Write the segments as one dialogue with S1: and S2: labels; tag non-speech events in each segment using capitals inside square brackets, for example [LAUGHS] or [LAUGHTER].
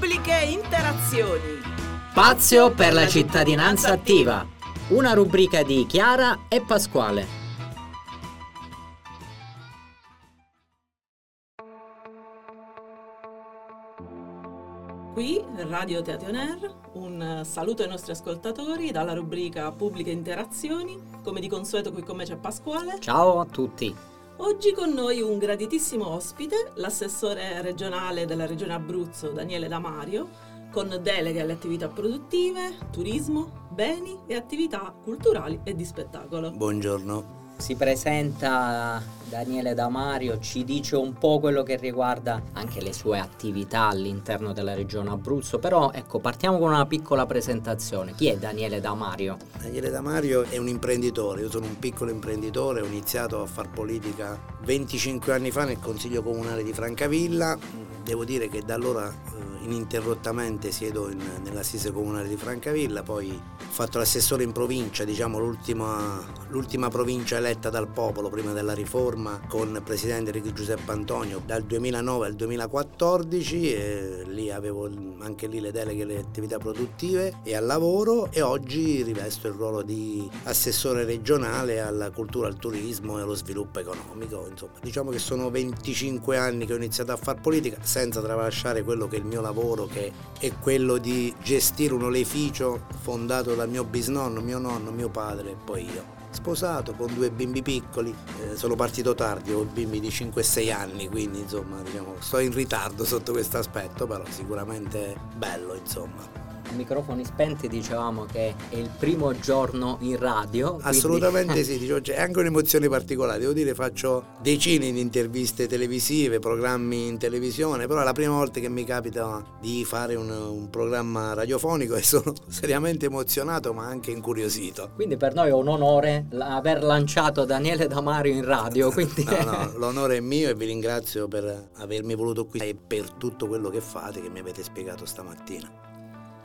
S1: Pubbliche interazioni.
S2: Spazio per la cittadinanza attiva. Una rubrica di Chiara e Pasquale.
S1: Qui Radio Teatro Air, un saluto ai nostri ascoltatori dalla rubrica Pubbliche Interazioni. Come di consueto qui con me c'è Pasquale.
S2: Ciao a tutti.
S1: Oggi con noi un graditissimo ospite, l'assessore regionale della regione Abruzzo Daniele Damario, con deleghe alle attività produttive, turismo, beni e attività culturali e di spettacolo.
S3: Buongiorno
S2: si presenta Daniele Damario, ci dice un po' quello che riguarda anche le sue attività all'interno della regione Abruzzo, però ecco partiamo con una piccola presentazione. Chi è Daniele Damario?
S3: Daniele Damario è un imprenditore, io sono un piccolo imprenditore, ho iniziato a far politica 25 anni fa nel Consiglio Comunale di Francavilla, devo dire che da allora eh, ininterrottamente siedo in, nell'assise comunale di Francavilla, poi ho fatto l'assessore in provincia, diciamo l'ultima, l'ultima provincia eletta dal popolo prima della riforma con il presidente Enrico Giuseppe Antonio dal 2009 al 2014 e lì avevo anche lì le deleghe alle attività produttive e al lavoro e oggi rivesto il ruolo di assessore regionale alla cultura, al turismo e allo sviluppo economico. Insomma, diciamo che sono 25 anni che ho iniziato a fare politica senza tralasciare quello che è il mio lavoro che è quello di gestire un oleficio fondato dal mio bisnonno, mio nonno, mio padre e poi io. Sposato con due bimbi piccoli, eh, sono partito tardi, ho bimbi di 5-6 anni, quindi insomma diciamo, sto in ritardo sotto questo aspetto, però sicuramente bello insomma
S2: microfoni spenti dicevamo che è il primo giorno in radio.
S3: Quindi... Assolutamente [LAUGHS] sì, diciamo, c'è anche un'emozione particolare, devo dire faccio decine di interviste televisive, programmi in televisione, però è la prima volta che mi capita di fare un, un programma radiofonico e sono [LAUGHS] seriamente emozionato ma anche incuriosito.
S2: Quindi per noi è un onore aver lanciato Daniele Damario in radio. Quindi...
S3: no, no, [LAUGHS] l'onore è mio e vi ringrazio per avermi voluto qui e per tutto quello che fate che mi avete spiegato stamattina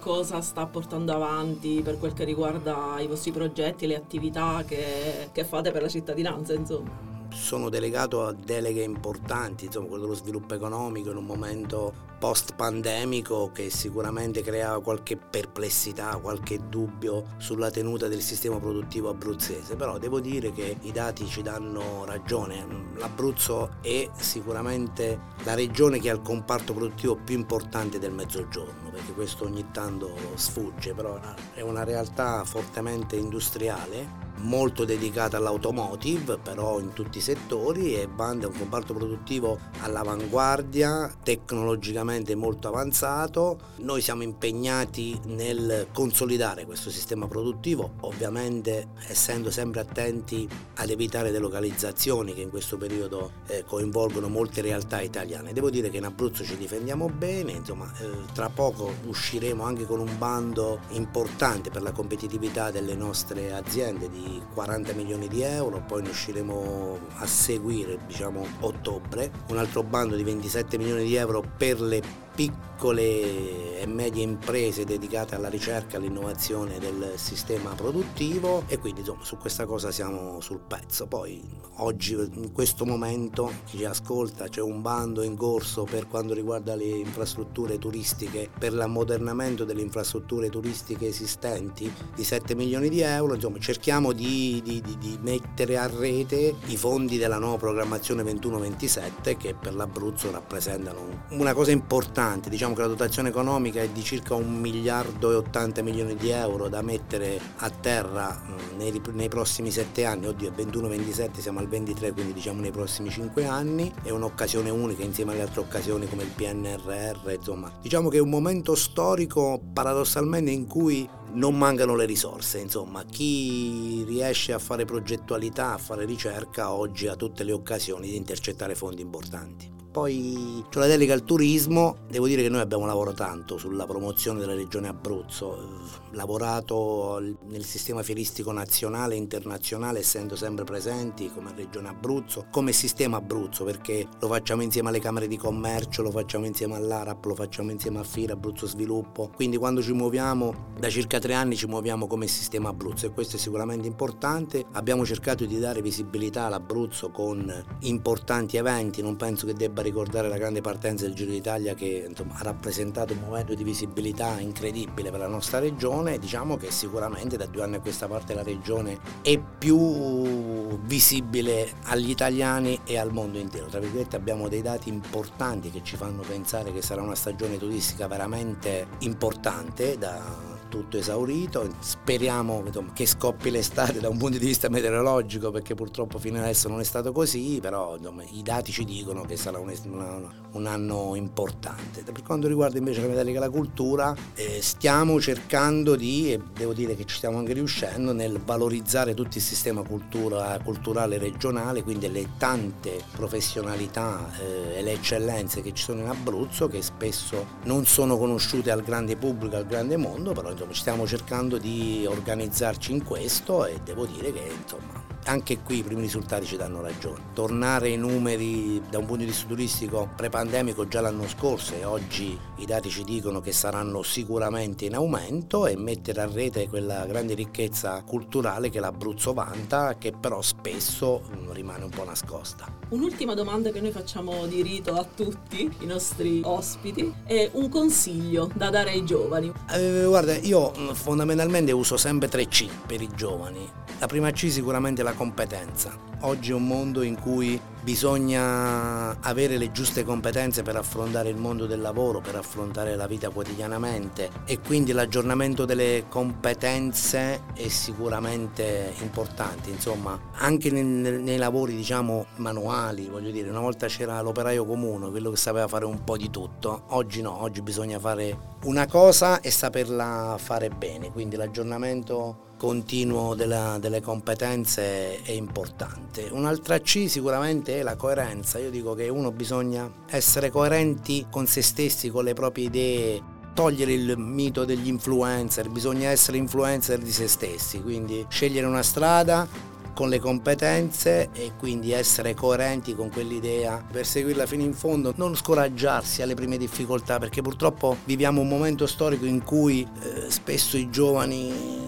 S1: cosa sta portando avanti per quel che riguarda i vostri progetti, le attività che, che fate per la cittadinanza, insomma
S3: sono delegato a deleghe importanti, insomma quello dello sviluppo economico in un momento post pandemico che sicuramente crea qualche perplessità, qualche dubbio sulla tenuta del sistema produttivo abruzzese, però devo dire che i dati ci danno ragione, l'Abruzzo è sicuramente la regione che ha il comparto produttivo più importante del mezzogiorno, perché questo ogni tanto sfugge, però è una realtà fortemente industriale molto dedicata all'automotive, però in tutti i settori e Banda è un comparto produttivo all'avanguardia, tecnologicamente molto avanzato. Noi siamo impegnati nel consolidare questo sistema produttivo, ovviamente essendo sempre attenti ad evitare delocalizzazioni che in questo periodo eh, coinvolgono molte realtà italiane. Devo dire che in Abruzzo ci difendiamo bene, insomma, eh, tra poco usciremo anche con un bando importante per la competitività delle nostre aziende di 40 milioni di euro, poi ne usciremo a seguire, diciamo, ottobre, un altro bando di 27 milioni di euro per le piccole e medie imprese dedicate alla ricerca e all'innovazione del sistema produttivo e quindi insomma su questa cosa siamo sul pezzo. Poi oggi in questo momento chi ci ascolta c'è un bando in corso per quanto riguarda le infrastrutture turistiche, per l'ammodernamento delle infrastrutture turistiche esistenti di 7 milioni di euro, insomma cerchiamo di, di, di, di mettere a rete i fondi della nuova programmazione 21-27 che per l'Abruzzo rappresentano una cosa importante importante, diciamo che la dotazione economica è di circa 1 miliardo e 80 milioni di euro da mettere a terra nei, nei prossimi 7 anni, oddio è 21-27 siamo al 23 quindi diciamo nei prossimi 5 anni, è un'occasione unica insieme alle altre occasioni come il PNRR, insomma. Diciamo che è un momento storico paradossalmente in cui non mancano le risorse, insomma, chi riesce a fare progettualità, a fare ricerca, oggi ha tutte le occasioni di intercettare fondi importanti. Poi c'è la delega al turismo, devo dire che noi abbiamo lavorato tanto sulla promozione della regione Abruzzo, lavorato nel sistema fieristico nazionale e internazionale essendo sempre presenti come regione Abruzzo, come sistema Abruzzo perché lo facciamo insieme alle camere di commercio, lo facciamo insieme all'ARAP, lo facciamo insieme a FIRA, Abruzzo Sviluppo, quindi quando ci muoviamo da circa tre anni ci muoviamo come sistema Abruzzo e questo è sicuramente importante, abbiamo cercato di dare visibilità all'Abruzzo con importanti eventi, non penso che debba ricordare la grande partenza del Giro d'Italia che insomma, ha rappresentato un momento di visibilità incredibile per la nostra regione. Diciamo che sicuramente da due anni a questa parte la regione è più visibile agli italiani e al mondo intero. Tra virgolette abbiamo dei dati importanti che ci fanno pensare che sarà una stagione turistica veramente importante da tutto esaurito, speriamo che scoppi l'estate da un punto di vista meteorologico perché purtroppo fino adesso non è stato così, però insomma, i dati ci dicono che sarà un, un, anno importante. Per quanto riguarda invece la metallica e la cultura, eh, stiamo cercando di, e devo dire che ci stiamo anche riuscendo, nel valorizzare tutto il sistema cultura, culturale regionale, quindi le tante professionalità eh, e le eccellenze che ci sono in Abruzzo che spesso non sono conosciute al grande pubblico, al grande mondo, però insomma, stiamo cercando di organizzarci in questo e devo dire che insomma anche qui i primi risultati ci danno ragione. Tornare ai numeri da un punto di vista turistico pre-pandemico già l'anno scorso e oggi i dati ci dicono che saranno sicuramente in aumento e mettere a rete quella grande ricchezza culturale che l'Abruzzo vanta, che però spesso mm, rimane un po' nascosta.
S1: Un'ultima domanda che noi facciamo di rito a tutti i nostri ospiti è un consiglio da dare ai giovani.
S3: Eh, guarda, io mm, fondamentalmente uso sempre 3C per i giovani. La prima C sicuramente è la competenza. Oggi è un mondo in cui bisogna avere le giuste competenze per affrontare il mondo del lavoro, per affrontare la vita quotidianamente e quindi l'aggiornamento delle competenze è sicuramente importante. Insomma, anche nei, nei lavori diciamo manuali, voglio dire, una volta c'era l'operaio comune, quello che sapeva fare un po' di tutto, oggi no, oggi bisogna fare una cosa e saperla fare bene, quindi l'aggiornamento continuo della, delle competenze è importante. Un'altra C sicuramente è la coerenza, io dico che uno bisogna essere coerenti con se stessi, con le proprie idee, togliere il mito degli influencer, bisogna essere influencer di se stessi, quindi scegliere una strada con le competenze e quindi essere coerenti con quell'idea, perseguirla fino in fondo, non scoraggiarsi alle prime difficoltà perché purtroppo viviamo un momento storico in cui eh, spesso i giovani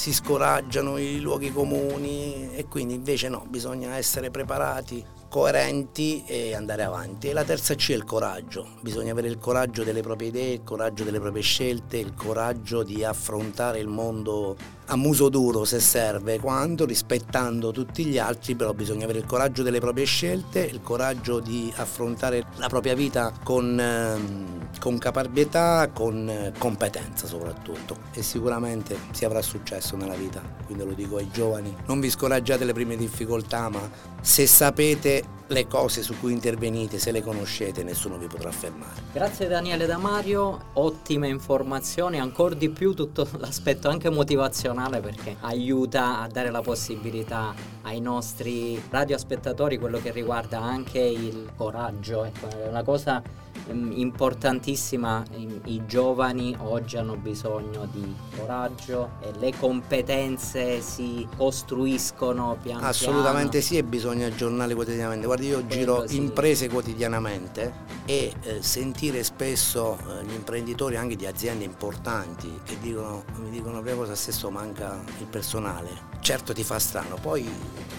S3: si scoraggiano i luoghi comuni e quindi invece no, bisogna essere preparati, coerenti e andare avanti. E la terza C è il coraggio, bisogna avere il coraggio delle proprie idee, il coraggio delle proprie scelte, il coraggio di affrontare il mondo a muso duro se serve, quando rispettando tutti gli altri, però bisogna avere il coraggio delle proprie scelte, il coraggio di affrontare la propria vita con, ehm, con caparbietà, con eh, competenza soprattutto. E sicuramente si avrà successo nella vita, quindi lo dico ai giovani, non vi scoraggiate le prime difficoltà, ma se sapete le cose su cui intervenite, se le conoscete, nessuno vi potrà fermare.
S2: Grazie Daniele Damario, ottime informazioni, ancora di più tutto [LAUGHS] l'aspetto anche motivazionale perché aiuta a dare la possibilità ai nostri radiospettatori quello che riguarda anche il coraggio, ecco, è una cosa importantissima, i giovani oggi hanno bisogno di coraggio e le competenze si costruiscono pian
S3: Assolutamente
S2: piano.
S3: sì e bisogna aggiornarle quotidianamente. Guardi io Quello giro sì. imprese quotidianamente e eh, sentire spesso eh, gli imprenditori anche di aziende importanti che dicono, mi dicono prima cosa, stesso manca il personale. Certo ti fa strano, poi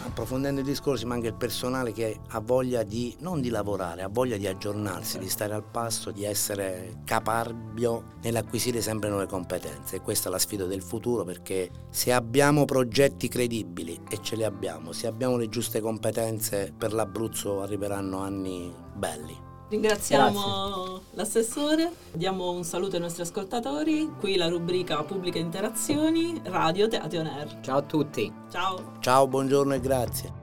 S3: approfondendo i discorsi manca il personale che ha voglia di, non di lavorare, ha voglia di aggiornarsi, di stare al passo, di essere caparbio nell'acquisire sempre nuove competenze. E questa è la sfida del futuro perché se abbiamo progetti credibili, e ce li abbiamo, se abbiamo le giuste competenze per l'Abruzzo arriveranno anni belli.
S1: Ringraziamo Grazie. l'assessore, diamo un saluto ai nostri ascoltatori. Qui la rubrica Pubbliche Interazioni, Radio Teatro On Air.
S2: Ciao a tutti.
S1: Ciao.
S3: Ciao, buongiorno e grazie.